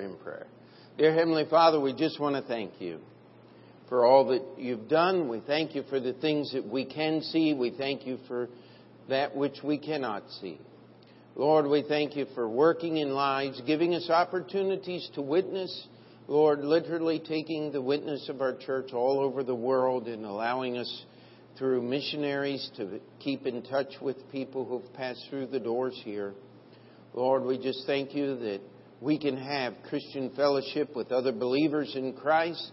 in prayer. Dear Heavenly Father, we just want to thank you for all that you've done. We thank you for the things that we can see. We thank you for that which we cannot see. Lord, we thank you for working in lives, giving us opportunities to witness. Lord, literally taking the witness of our church all over the world and allowing us through missionaries to keep in touch with people who've passed through the doors here. Lord, we just thank you that we can have Christian fellowship with other believers in Christ.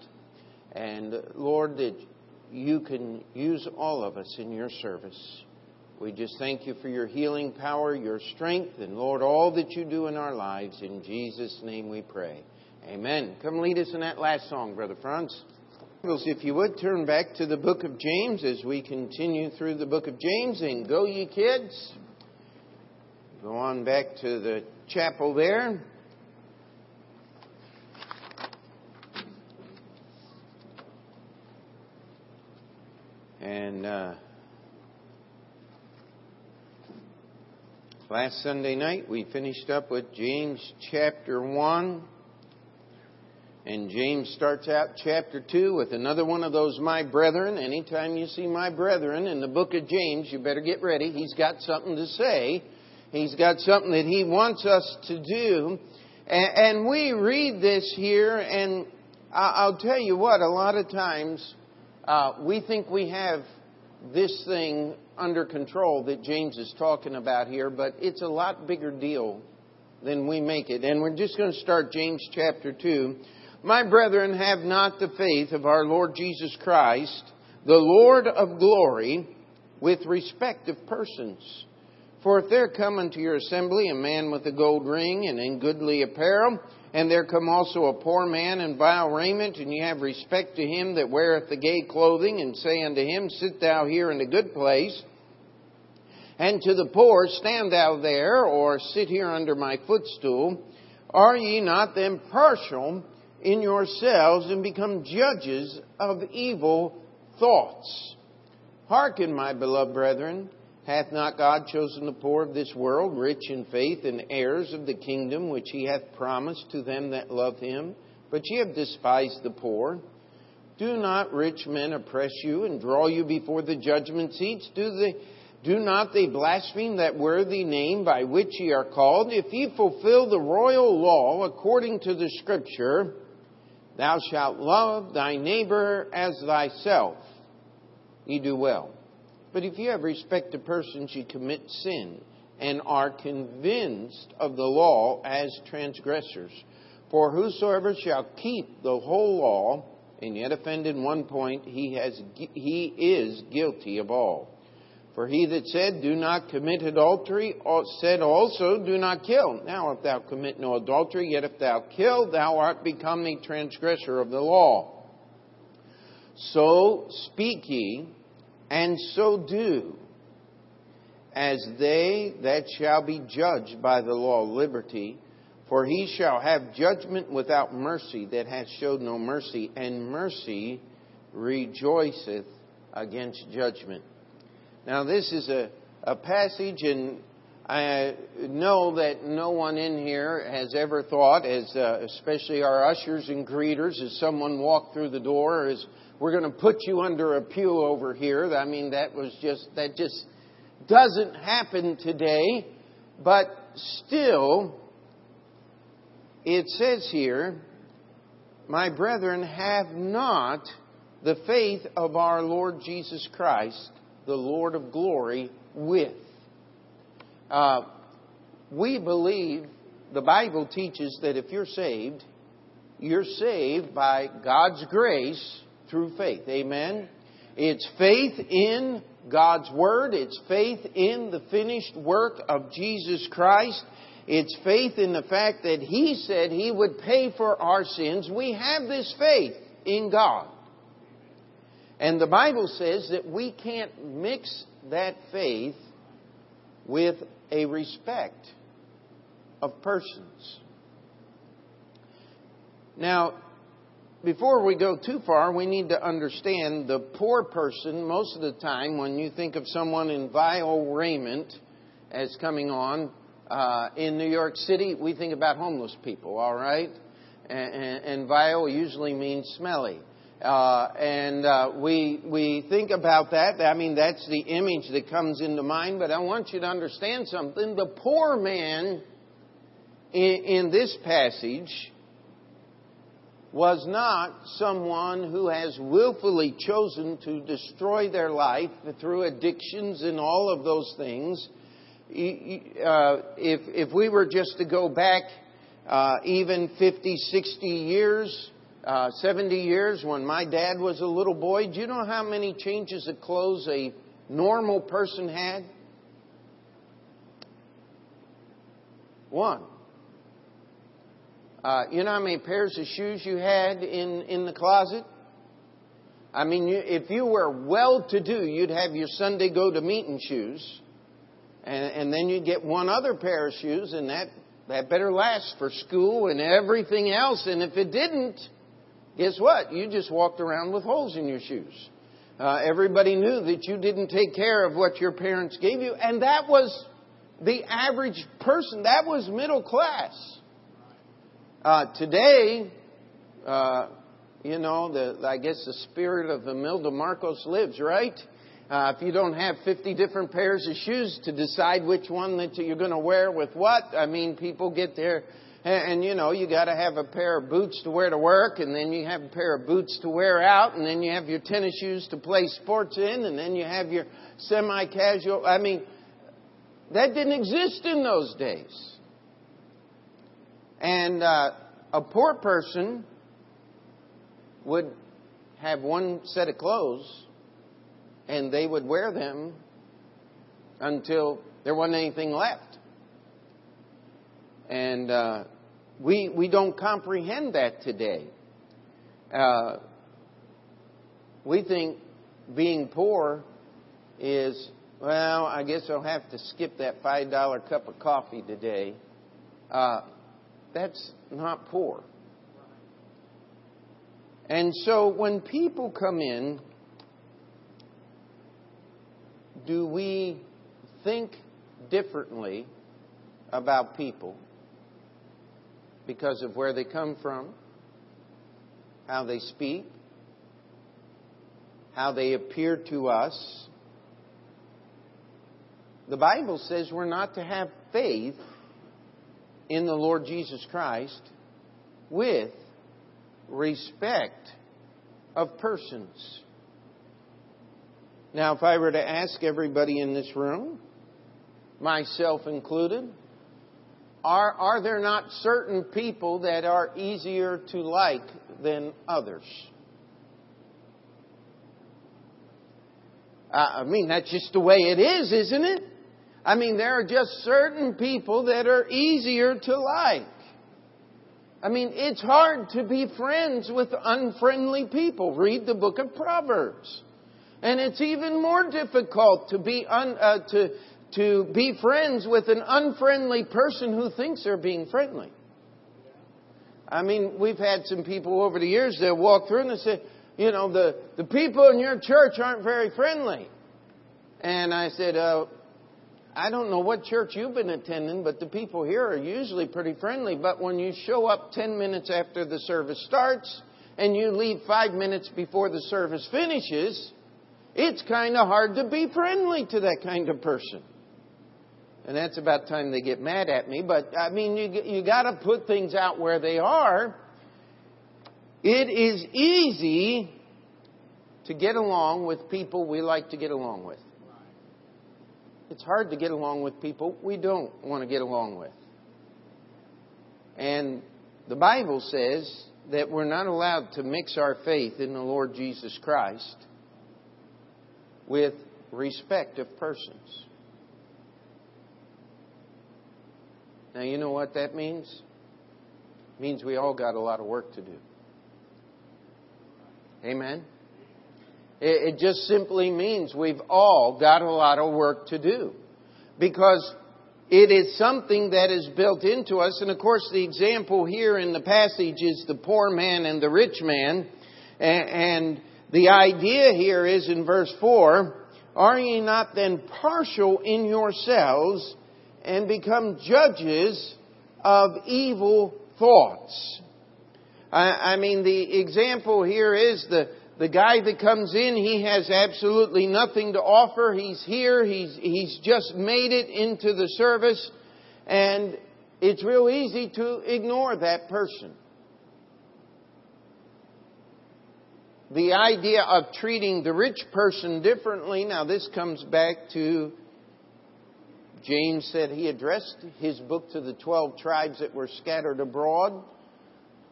And Lord, that you can use all of us in your service. We just thank you for your healing power, your strength, and Lord, all that you do in our lives. In Jesus' name we pray. Amen. Come lead us in that last song, Brother Franz. If you would turn back to the book of James as we continue through the book of James, and go, ye kids. Go on back to the chapel there. And uh, last Sunday night we finished up with James chapter 1. And James starts out chapter 2 with another one of those my brethren. Anytime you see my brethren in the book of James, you better get ready. He's got something to say. He's got something that he wants us to do. And, we read this here, and I'll tell you what, a lot of times uh, we think we have this thing under control that James is talking about here, but it's a lot bigger deal than we make it. And we're just going to start James chapter 2 my brethren, have not the faith of our Lord Jesus Christ, the Lord of glory, with respect of persons. For if there come unto your assembly a man with a gold ring and in goodly apparel, and there come also a poor man in vile raiment, and ye have respect to him that weareth the gay clothing, and say unto him, Sit thou here in a good place, and to the poor, Stand thou there, or sit here under my footstool, are ye not then partial in yourselves and become judges of evil thoughts. Hearken, my beloved brethren, hath not God chosen the poor of this world, rich in faith, and heirs of the kingdom which he hath promised to them that love him? But ye have despised the poor. Do not rich men oppress you and draw you before the judgment seats? Do they do not they blaspheme that worthy name by which ye are called? If ye fulfill the royal law according to the scripture, Thou shalt love thy neighbor as thyself. Ye do well. But if you have respect to persons, you commit sin and are convinced of the law as transgressors. For whosoever shall keep the whole law and yet offend in one point, he, has, he is guilty of all. For he that said, Do not commit adultery, said also, Do not kill. Now, if thou commit no adultery, yet if thou kill, thou art become the transgressor of the law. So speak ye, and so do, as they that shall be judged by the law of liberty. For he shall have judgment without mercy that hath showed no mercy, and mercy rejoiceth against judgment. Now, this is a, a passage, and I know that no one in here has ever thought, as uh, especially our ushers and greeters, as someone walked through the door, as we're going to put you under a pew over here. I mean, that was just that just doesn't happen today. But still, it says here, "My brethren, have not the faith of our Lord Jesus Christ." the Lord of glory with. Uh, we believe the Bible teaches that if you're saved, you're saved by God's grace through faith. Amen? It's faith in God's Word. It's faith in the finished work of Jesus Christ. It's faith in the fact that He said He would pay for our sins. We have this faith in God. And the Bible says that we can't mix that faith with a respect of persons. Now, before we go too far, we need to understand the poor person, most of the time, when you think of someone in vile raiment as coming on uh, in New York City, we think about homeless people, all right? and, and vile usually means smelly. Uh, and uh, we we think about that. I mean, that's the image that comes into mind. But I want you to understand something. The poor man in, in this passage was not someone who has willfully chosen to destroy their life through addictions and all of those things. Uh, if if we were just to go back uh, even 50, 60 years uh, 70 years when my dad was a little boy. Do you know how many changes of clothes a normal person had? One. Uh, you know how many pairs of shoes you had in, in the closet? I mean, you, if you were well to do, you'd have your Sunday go to meeting shoes. And, and then you'd get one other pair of shoes, and that, that better last for school and everything else. And if it didn't, guess what? You just walked around with holes in your shoes. Uh, everybody knew that you didn't take care of what your parents gave you, and that was the average person. That was middle class. Uh, today, uh, you know, the, I guess the spirit of Imelda Marcos lives, right? Uh, if you don't have 50 different pairs of shoes to decide which one that you're going to wear with what, I mean, people get their and, and you know, you got to have a pair of boots to wear to work, and then you have a pair of boots to wear out, and then you have your tennis shoes to play sports in, and then you have your semi casual. I mean, that didn't exist in those days. And uh, a poor person would have one set of clothes, and they would wear them until there wasn't anything left. And uh, we, we don't comprehend that today. Uh, we think being poor is, well, I guess I'll have to skip that $5 cup of coffee today. Uh, that's not poor. And so when people come in, do we think differently about people because of where they come from, how they speak, how they appear to us. The Bible says we're not to have faith in the Lord Jesus Christ with respect of persons. Now, if I were to ask everybody in this room, myself included, are, are there not certain people that are easier to like than others? I mean, that's just the way it is, isn't it? I mean, there are just certain people that are easier to like. I mean, it's hard to be friends with unfriendly people. Read the book of Proverbs. And it's even more difficult to be un, uh, to to be friends with an unfriendly person who thinks they're being friendly. I mean, we've had some people over the years that walk through and they say, you know, the, the people in your church aren't very friendly. And I said, uh, I don't know what church you've been attending, but the people here are usually pretty friendly. But when you show up 10 minutes after the service starts and you leave five minutes before the service finishes, it's kind of hard to be friendly to that kind of person. And that's about time they get mad at me. But I mean, you you got to put things out where they are. It is easy to get along with people we like to get along with. It's hard to get along with people we don't want to get along with. And the Bible says that we're not allowed to mix our faith in the Lord Jesus Christ with respect of persons. Now, you know what that means? It means we all got a lot of work to do. Amen? It just simply means we've all got a lot of work to do. Because it is something that is built into us. And of course, the example here in the passage is the poor man and the rich man. And the idea here is in verse 4 Are ye not then partial in yourselves? And become judges of evil thoughts. I, I mean, the example here is the, the guy that comes in, he has absolutely nothing to offer. He's here, he's, he's just made it into the service, and it's real easy to ignore that person. The idea of treating the rich person differently, now this comes back to James said he addressed his book to the 12 tribes that were scattered abroad.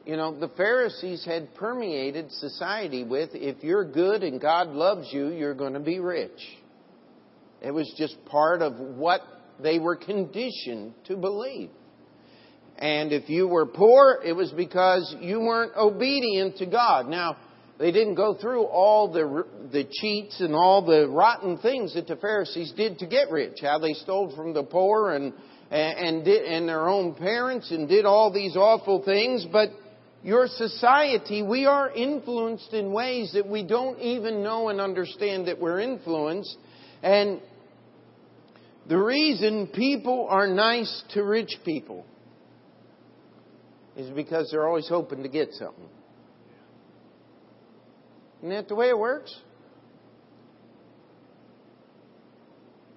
You know, the Pharisees had permeated society with if you're good and God loves you, you're going to be rich. It was just part of what they were conditioned to believe. And if you were poor, it was because you weren't obedient to God. Now, they didn't go through all the, the cheats and all the rotten things that the Pharisees did to get rich. How they stole from the poor and, and, did, and their own parents and did all these awful things. But your society, we are influenced in ways that we don't even know and understand that we're influenced. And the reason people are nice to rich people is because they're always hoping to get something. Isn't that the way it works?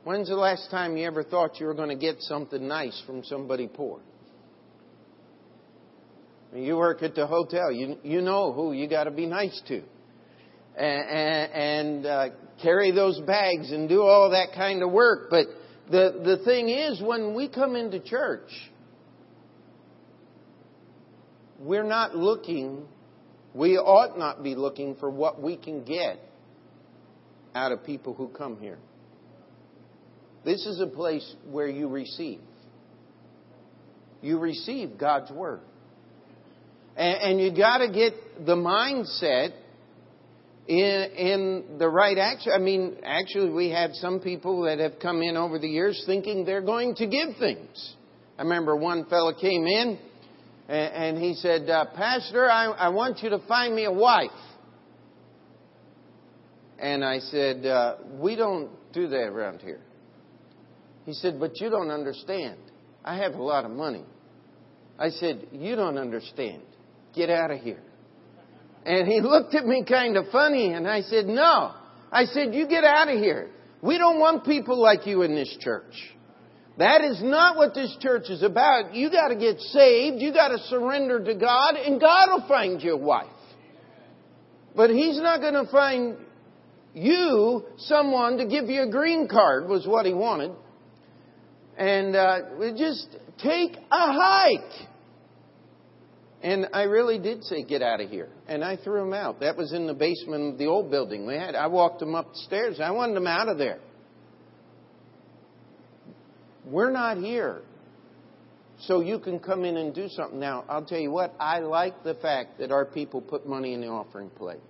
When's the last time you ever thought you were going to get something nice from somebody poor? You work at the hotel. You you know who you got to be nice to, and, and, uh, carry those bags and do all that kind of work. But the the thing is, when we come into church, we're not looking we ought not be looking for what we can get out of people who come here. This is a place where you receive. You receive God's Word. And, and you got to get the mindset in, in the right action. I mean, actually, we have some people that have come in over the years thinking they're going to give things. I remember one fellow came in and, he said, uh, Pastor, I, I, want you to find me a wife. And I said, uh, We don't do that around here. He said, But you don't understand. I have a lot of money. I said, You don't understand. Get out of here. And he looked at me kind of funny, and I said, No. I said, You get out of here. We don't want people like you in this church. That is not what this church is about. You got to get saved. You got to surrender to God, and God will find you a wife. But He's not going to find you someone to give you a green card, was what He wanted. And uh, just take a hike. And I really did say, get out of here. And I threw him out. That was in the basement of the old building we had. I walked him up the stairs. I wanted him out of there. We're not here so you can come in and do something. Now, I'll tell you what, I like the fact that our people put money in the offering plate.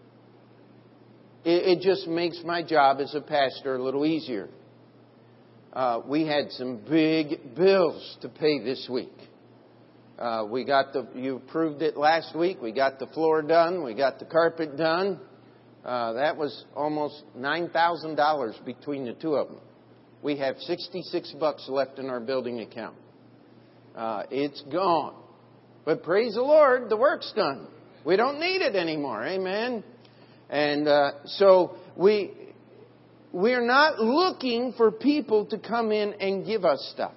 It, it just makes my job as a pastor a little easier. Uh, we had some big bills to pay this week. Uh, we got the, you approved it last week. We got the floor done. We got the carpet done. Uh, that was almost $9,000 between the two of them we have 66 bucks left in our building account. Uh, it's gone. But praise the Lord, the work's done. We don't need it anymore. Amen. And uh, so we we're not looking for people to come in and give us stuff.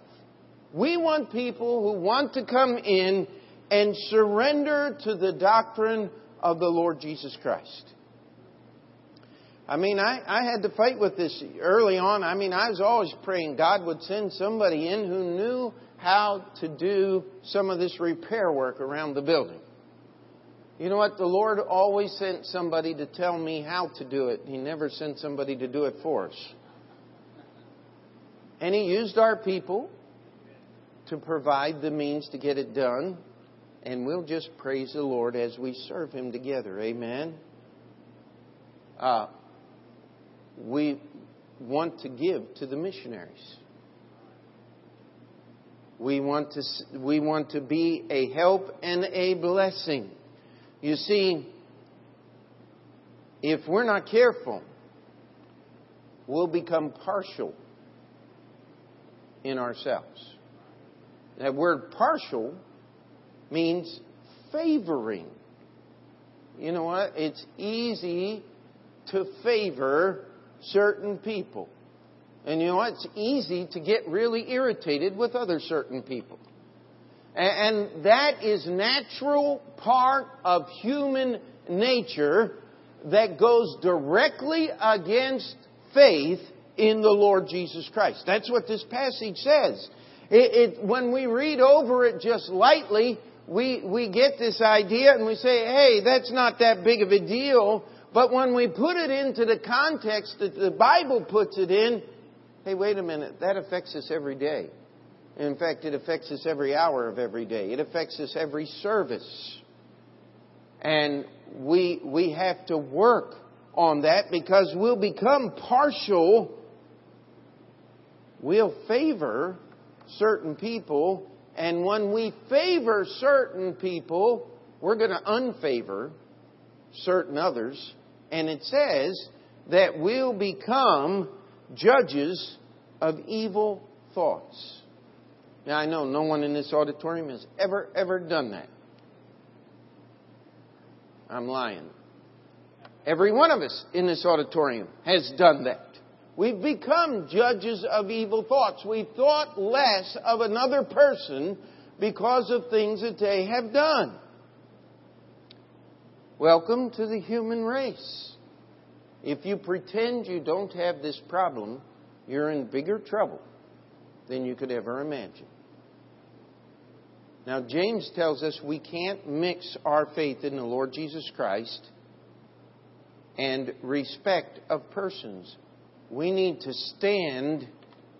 We want people who want to come in and surrender to the doctrine of the Lord Jesus Christ. I mean, I, I had to fight with this early on. I mean, I was always praying God would send somebody in who knew how to do some of this repair work around the building. You know what? The Lord always sent somebody to tell me how to do it. He never sent somebody to do it for us. And He used our people to provide the means to get it done. And we'll just praise the Lord as we serve Him together. Amen. Uh, we want to give to the missionaries. We want to, we want to be a help and a blessing. You see, if we're not careful, we'll become partial in ourselves. That word partial means favoring you know what? It's easy to favor certain people. And you know? It's easy to get really irritated with other certain people. And that is natural part of human nature that goes directly against faith in the Lord Jesus Christ. That's what this passage says. It, it, when we read over it just lightly, we, we get this idea and we say, hey, that's not that big of a deal. But when we put it into the context that the Bible puts it in, hey, wait a minute, that affects us every day. In fact, it affects us every hour of every day. It affects us every service. And we, we have to work on that because we'll become partial. We'll favor certain people. And when we favor certain people, we're going to unfavor certain others. And it says that we'll become judges of evil thoughts. Now, I know no one in this auditorium has ever, ever done that. I'm lying. Every one of us in this auditorium has done that. We've become judges of evil thoughts. We've thought less of another person because of things that they have done. Welcome to the human race. If you pretend you don't have this problem, you're in bigger trouble than you could ever imagine. Now, James tells us we can't mix our faith in the Lord Jesus Christ and respect of persons. We need to stand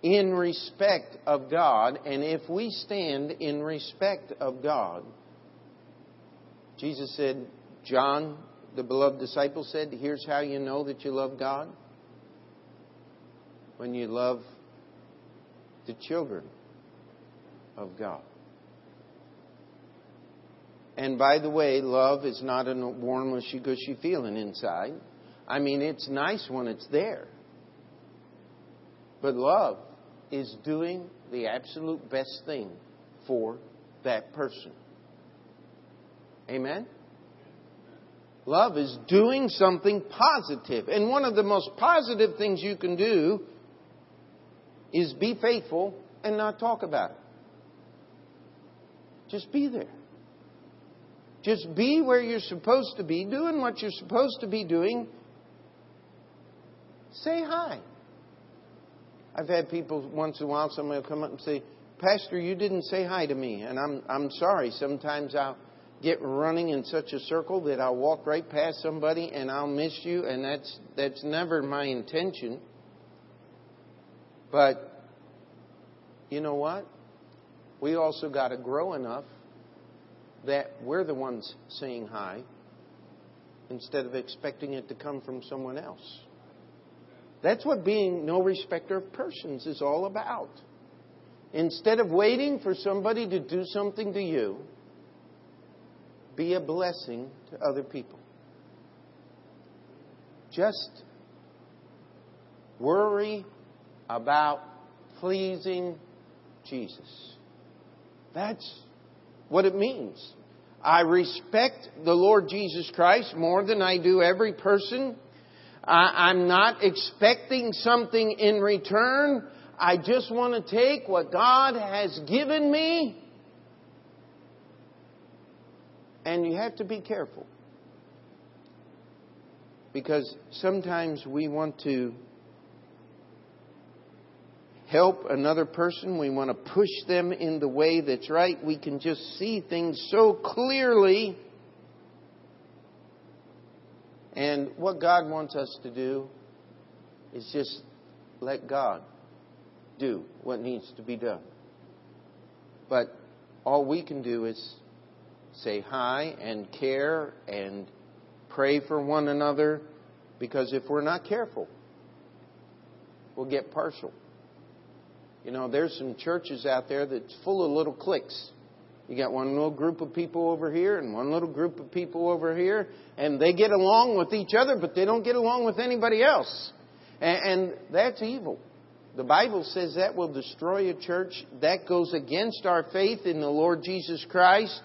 in respect of God, and if we stand in respect of God, Jesus said, John, the beloved disciple, said, Here's how you know that you love God when you love the children of God. And by the way, love is not a warm, mushy gushy feeling inside. I mean, it's nice when it's there. But love is doing the absolute best thing for that person. Amen? Love is doing something positive. And one of the most positive things you can do is be faithful and not talk about it. Just be there. Just be where you're supposed to be, doing what you're supposed to be doing. Say hi. I've had people once in a while, somebody will come up and say, Pastor, you didn't say hi to me. And I'm, I'm sorry. Sometimes I'll get running in such a circle that I'll walk right past somebody and I'll miss you, and that's, that's never my intention. But you know what? We also got to grow enough that we're the ones saying hi instead of expecting it to come from someone else. That's what being no respecter of persons is all about. Instead of waiting for somebody to do something to you, be a blessing to other people. Just worry about pleasing Jesus. That's what it means. I respect the Lord Jesus Christ more than I do every person. I, am not expecting something in return. I just want to take what God has given me. And you have to be careful. Because sometimes we want to help another person, we want to push them in the way that's right, we can just see things so clearly. And what God wants us to do is just let God do what needs to be done. But all we can do is say hi and care and pray for one another because if we're not careful, we'll get partial. You know, there's some churches out there that's full of little cliques. You got one little group of people over here and one little group of people over here, and they get along with each other, but they don't get along with anybody else. And, and that's evil. The Bible says that will destroy a church. That goes against our faith in the Lord Jesus Christ.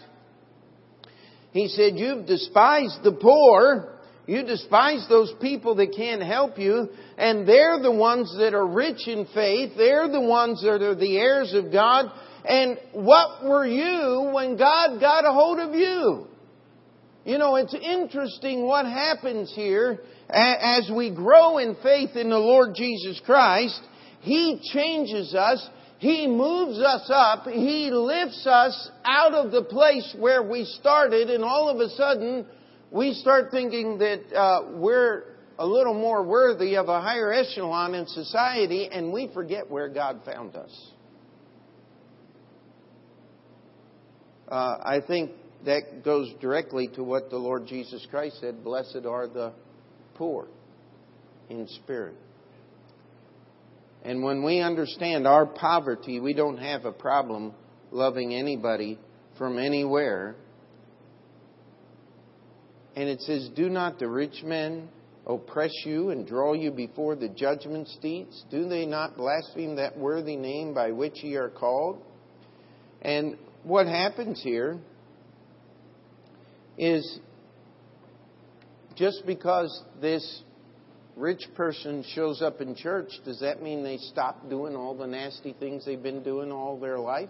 He said, You've despised the poor. You despise those people that can't help you, and they're the ones that are rich in faith. They're the ones that are the heirs of God. And what were you when God got a hold of you? You know, it's interesting what happens here as we grow in faith in the Lord Jesus Christ. He changes us. He moves us up. He lifts us out of the place where we started, and all of a sudden, we start thinking that uh, we're a little more worthy of a higher echelon in society, and we forget where God found us. Uh, I think that goes directly to what the Lord Jesus Christ said Blessed are the poor in spirit. And when we understand our poverty, we don't have a problem loving anybody from anywhere. And it says, Do not the rich men oppress you and draw you before the judgment seats? Do they not blaspheme that worthy name by which ye are called? And what happens here is just because this rich person shows up in church, does that mean they stop doing all the nasty things they've been doing all their life?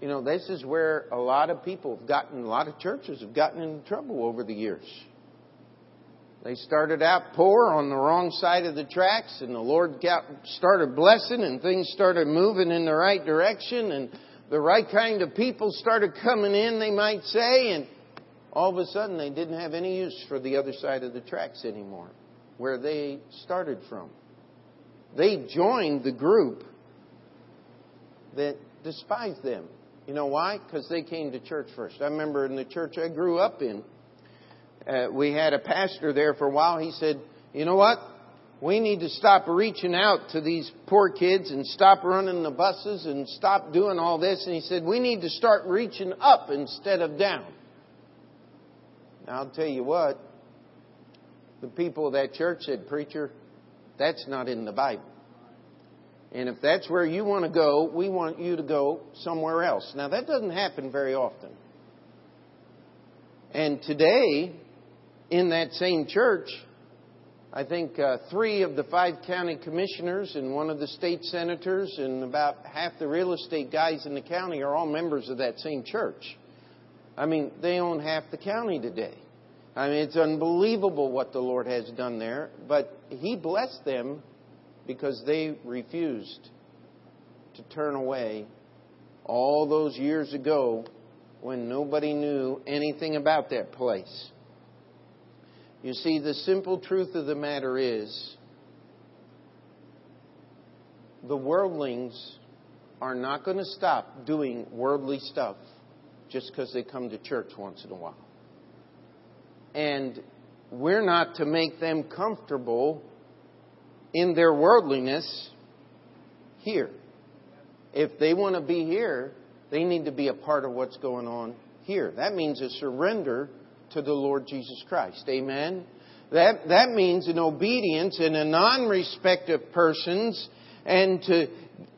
You know, this is where a lot of people have gotten, a lot of churches have gotten into trouble over the years. They started out poor on the wrong side of the tracks, and the Lord got, started blessing, and things started moving in the right direction, and the right kind of people started coming in, they might say, and all of a sudden they didn't have any use for the other side of the tracks anymore, where they started from. They joined the group that despised them. You know why? Because they came to church first. I remember in the church I grew up in, uh, we had a pastor there for a while. He said, You know what? We need to stop reaching out to these poor kids and stop running the buses and stop doing all this. And he said, We need to start reaching up instead of down. I'll tell you what, the people of that church said, Preacher, that's not in the Bible. And if that's where you want to go, we want you to go somewhere else. Now, that doesn't happen very often. And today, in that same church, I think uh, three of the five county commissioners and one of the state senators and about half the real estate guys in the county are all members of that same church. I mean, they own half the county today. I mean, it's unbelievable what the Lord has done there, but He blessed them because they refused to turn away all those years ago when nobody knew anything about that place. You see, the simple truth of the matter is the worldlings are not going to stop doing worldly stuff just because they come to church once in a while. And we're not to make them comfortable in their worldliness here. If they want to be here, they need to be a part of what's going on here. That means a surrender to the Lord Jesus Christ. Amen? That, that means an obedience and a non respect of persons and to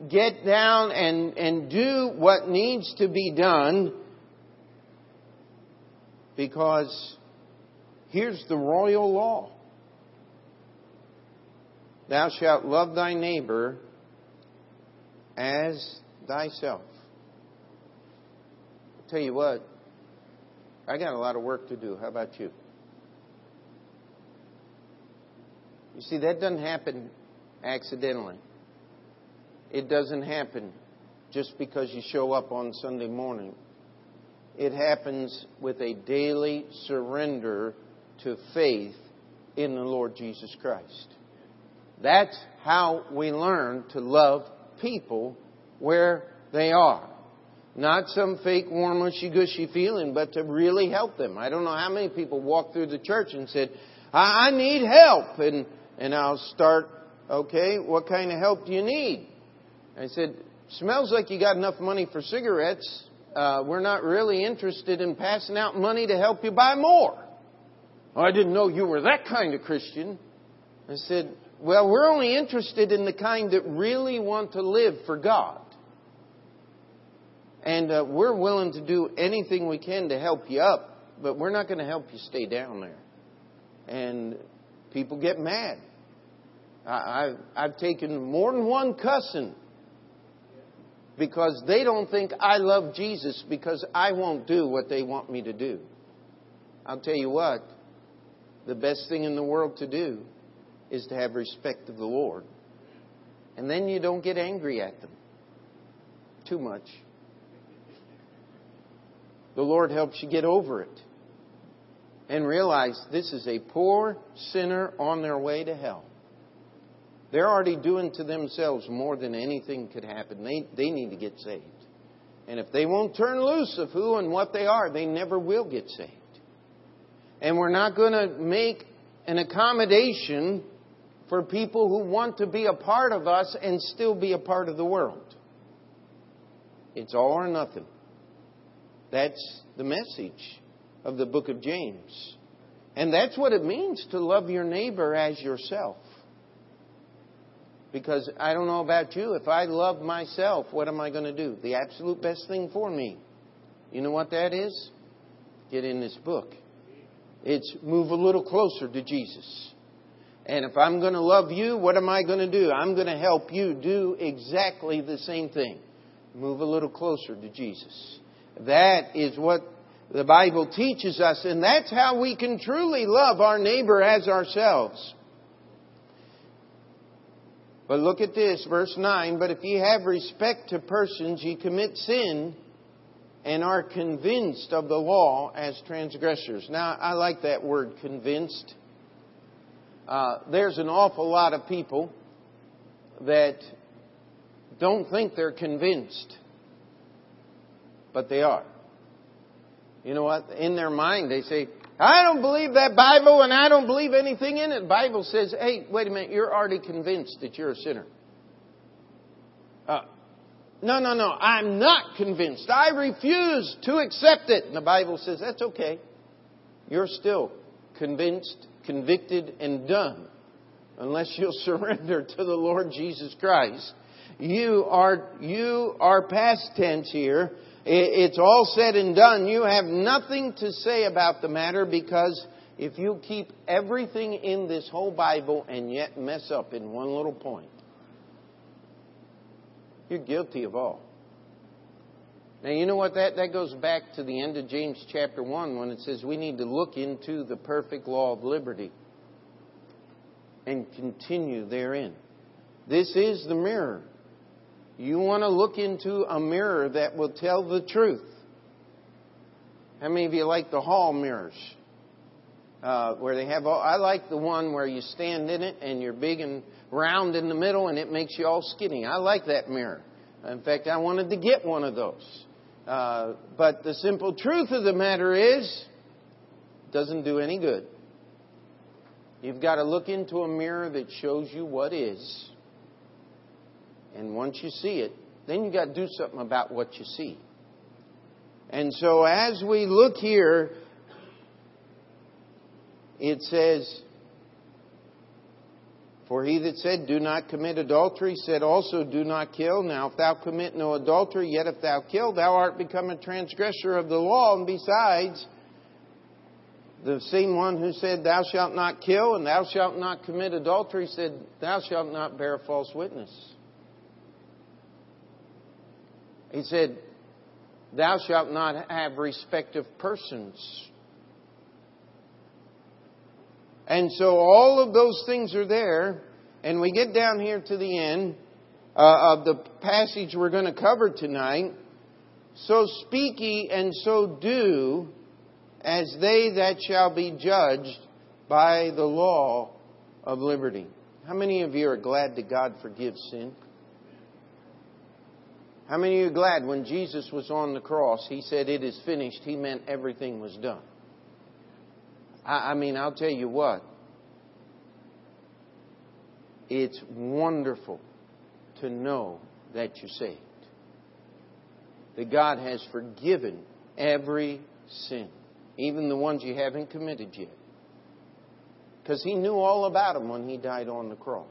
get down and, and do what needs to be done because here's the royal law Thou shalt love thy neighbor as thyself. I'll tell you what, I got a lot of work to do. How about you? You see, that doesn't happen accidentally. It doesn't happen just because you show up on Sunday morning. It happens with a daily surrender to faith in the Lord Jesus Christ. That's how we learn to love people where they are. Not some fake warm, mushy gushy feeling, but to really help them. I don't know how many people walk through the church and said, I, I need help. And, and I'll start, okay, what kind of help do you need? I said, smells like you got enough money for cigarettes. Uh, we're not really interested in passing out money to help you buy more. Oh, I didn't know you were that kind of Christian. I said, well, we're only interested in the kind that really want to live for God. And uh, we're willing to do anything we can to help you up, but we're not going to help you stay down there. And people get mad. I, I've, I've taken more than one cussing because they don't think I love Jesus because I won't do what they want me to do. I'll tell you what, the best thing in the world to do is to have respect of the Lord. And then you don't get angry at them too much. The Lord helps you get over it and realize this is a poor sinner on their way to hell. They're already doing to themselves more than anything could happen. They, they need to get saved. And if they won't turn loose of who and what they are, they never will get saved. And we're not going to make an accommodation for people who want to be a part of us and still be a part of the world. It's all or nothing. That's the message of the book of James. And that's what it means to love your neighbor as yourself. Because I don't know about you, if I love myself, what am I going to do? The absolute best thing for me. You know what that is? Get in this book. It's move a little closer to Jesus. And if I'm going to love you, what am I going to do? I'm going to help you do exactly the same thing. Move a little closer to Jesus. That is what the Bible teaches us, and that's how we can truly love our neighbor as ourselves. But look at this, verse 9. But if ye have respect to persons, ye commit sin and are convinced of the law as transgressors. Now, I like that word, convinced. Uh, there's an awful lot of people that don't think they're convinced, but they are. You know what? In their mind, they say, I don't believe that Bible and I don't believe anything in it. The Bible says, hey, wait a minute, you're already convinced that you're a sinner. Uh, no, no, no, I'm not convinced. I refuse to accept it. And the Bible says, that's okay. You're still convinced, convicted, and done unless you'll surrender to the Lord Jesus Christ. You are, you are past tense here it's all said and done, you have nothing to say about the matter because if you keep everything in this whole Bible and yet mess up in one little point, you're guilty of all. Now, you know what? That, that goes back to the end of James chapter 1 when it says we need to look into the perfect law of liberty and continue therein. This is the mirror you want to look into a mirror that will tell the truth. How many of you like the hall mirrors? Uh, where they have all, I like the one where you stand in it and you're big and round in the middle and it makes you all skinny. I like that mirror. In fact, I wanted to get one of those. Uh, but the simple truth of the matter is, it doesn't do any good. You've got to look into a mirror that shows you what is and once you see it, then you got to do something about what you see. And so as we look here, it says, For he that said, Do not commit adultery, said also, Do not kill. Now, if thou commit no adultery, yet if thou kill, thou art become a transgressor of the law. And besides, the same one who said, Thou shalt not kill, and thou shalt not commit adultery, said, Thou shalt not bear false witness. He said, Thou shalt not have respect of persons. And so all of those things are there, and we get down here to the end uh, of the passage we're going to cover tonight. So speak ye and so do as they that shall be judged by the law of liberty. How many of you are glad that God forgives sin? How many of you are glad when Jesus was on the cross, he said, It is finished? He meant everything was done. I, I mean, I'll tell you what. It's wonderful to know that you're saved. That God has forgiven every sin, even the ones you haven't committed yet. Because He knew all about them when He died on the cross.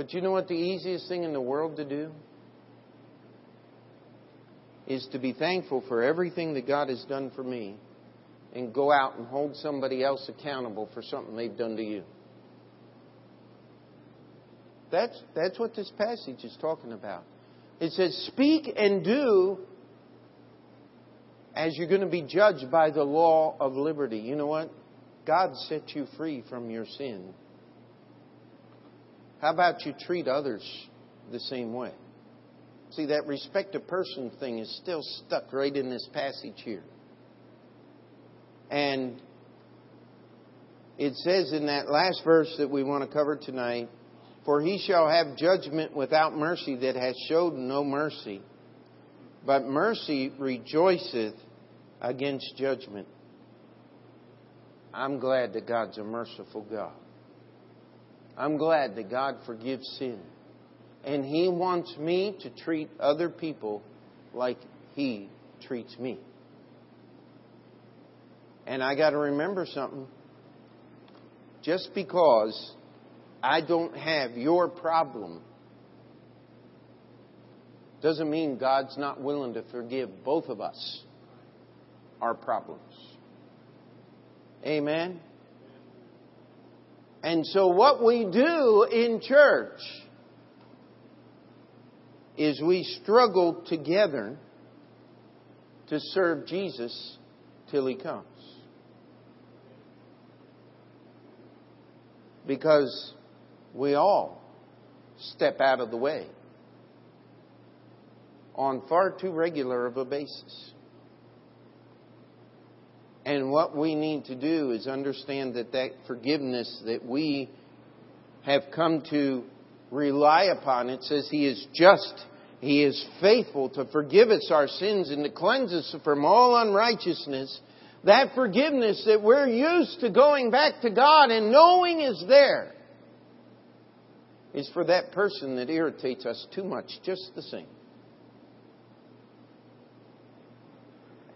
But you know what the easiest thing in the world to do? is to be thankful for everything that God has done for me and go out and hold somebody else accountable for something they've done to you. That's, that's what this passage is talking about. It says, Speak and do as you're going to be judged by the law of liberty. You know what? God set you free from your sin. How about you treat others the same way? See, that respect a person thing is still stuck right in this passage here. And it says in that last verse that we want to cover tonight, For he shall have judgment without mercy that has showed no mercy, but mercy rejoiceth against judgment. I'm glad that God's a merciful God. I'm glad that God forgives sin. And He wants me to treat other people like He treats me. And I got to remember something. Just because I don't have your problem doesn't mean God's not willing to forgive both of us our problems. Amen? And so, what we do in church is we struggle together to serve Jesus till He comes. Because we all step out of the way on far too regular of a basis. And what we need to do is understand that that forgiveness that we have come to rely upon, it says He is just, He is faithful to forgive us our sins and to cleanse us from all unrighteousness. That forgiveness that we're used to going back to God and knowing is there is for that person that irritates us too much, just the same.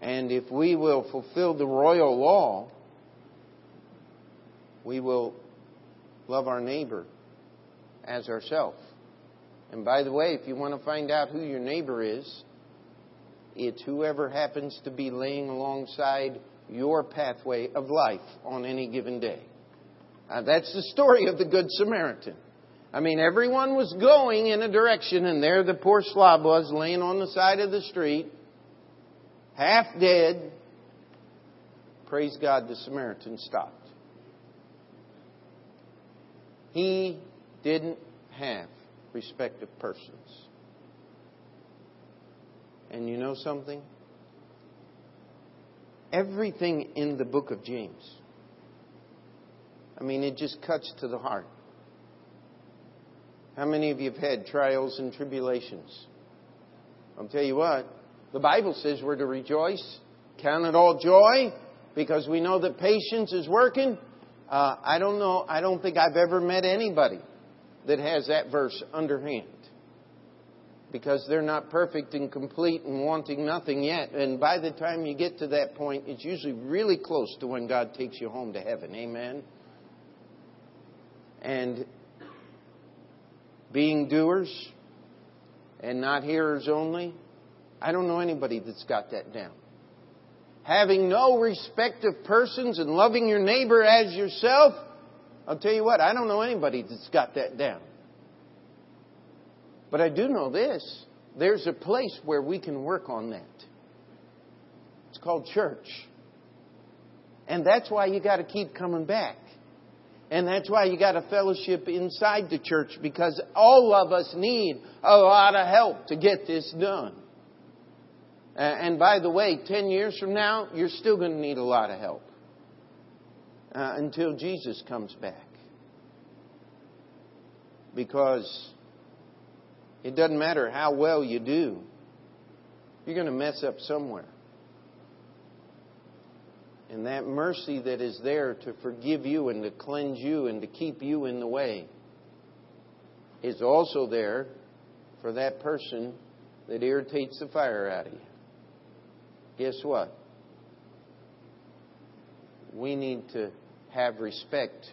And if we will fulfill the royal law, we will love our neighbor as ourselves. And by the way, if you want to find out who your neighbor is, it's whoever happens to be laying alongside your pathway of life on any given day. Uh, that's the story of the Good Samaritan. I mean, everyone was going in a direction, and there the poor slob was laying on the side of the street half dead. Praise God, the Samaritan stopped. He didn't have respect of persons. And you know something? Everything in the book of James, I mean, it just cuts to the heart. How many of you have had trials and tribulations? I'll tell you what, the Bible says we're to rejoice, count it all joy, because we know that patience is working. Uh, I don't know, I don't think I've ever met anybody that has that verse underhand. Because they're not perfect and complete and wanting nothing yet. And by the time you get to that point, it's usually really close to when God takes you home to heaven. Amen? And being doers and not hearers only, I don't know anybody that's got that down. Having no respect of persons and loving your neighbor as yourself, I'll tell you what, I don't know anybody that's got that down. But I do know this there's a place where we can work on that. It's called church. And that's why you got to keep coming back. And that's why you got a fellowship inside the church because all of us need a lot of help to get this done. And by the way, 10 years from now, you're still going to need a lot of help uh, until Jesus comes back. Because it doesn't matter how well you do, you're going to mess up somewhere. And that mercy that is there to forgive you and to cleanse you and to keep you in the way is also there for that person that irritates the fire out of you guess what? We need to have respect,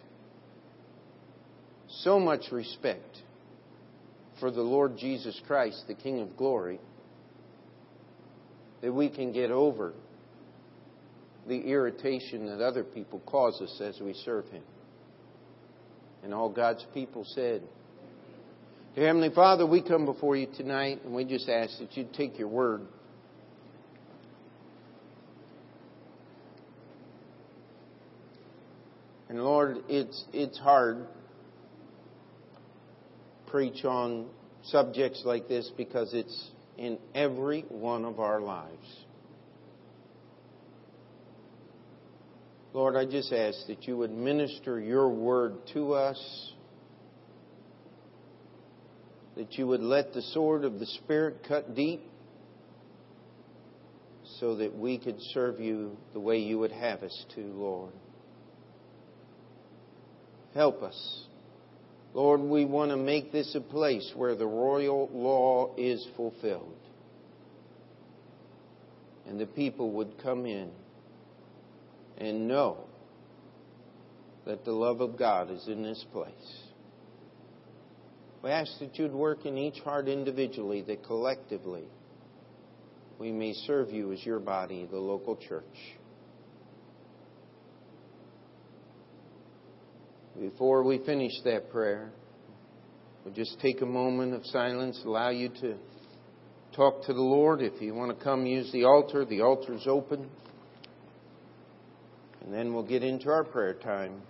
so much respect for the Lord Jesus Christ, the King of glory, that we can get over the irritation that other people cause us as we serve Him. And all God's people said, Dear Heavenly Father, we come before you tonight and we just ask that you take your word. And Lord, it's, it's hard preach on subjects like this because it's in every one of our lives. Lord, I just ask that you would minister your word to us, that you would let the sword of the Spirit cut deep so that we could serve you the way you would have us to, Lord. Help us. Lord, we want to make this a place where the royal law is fulfilled. And the people would come in and know that the love of God is in this place. We ask that you'd work in each heart individually, that collectively we may serve you as your body, the local church. Before we finish that prayer, we'll just take a moment of silence, allow you to talk to the Lord. If you want to come use the altar, the altar's open. And then we'll get into our prayer time.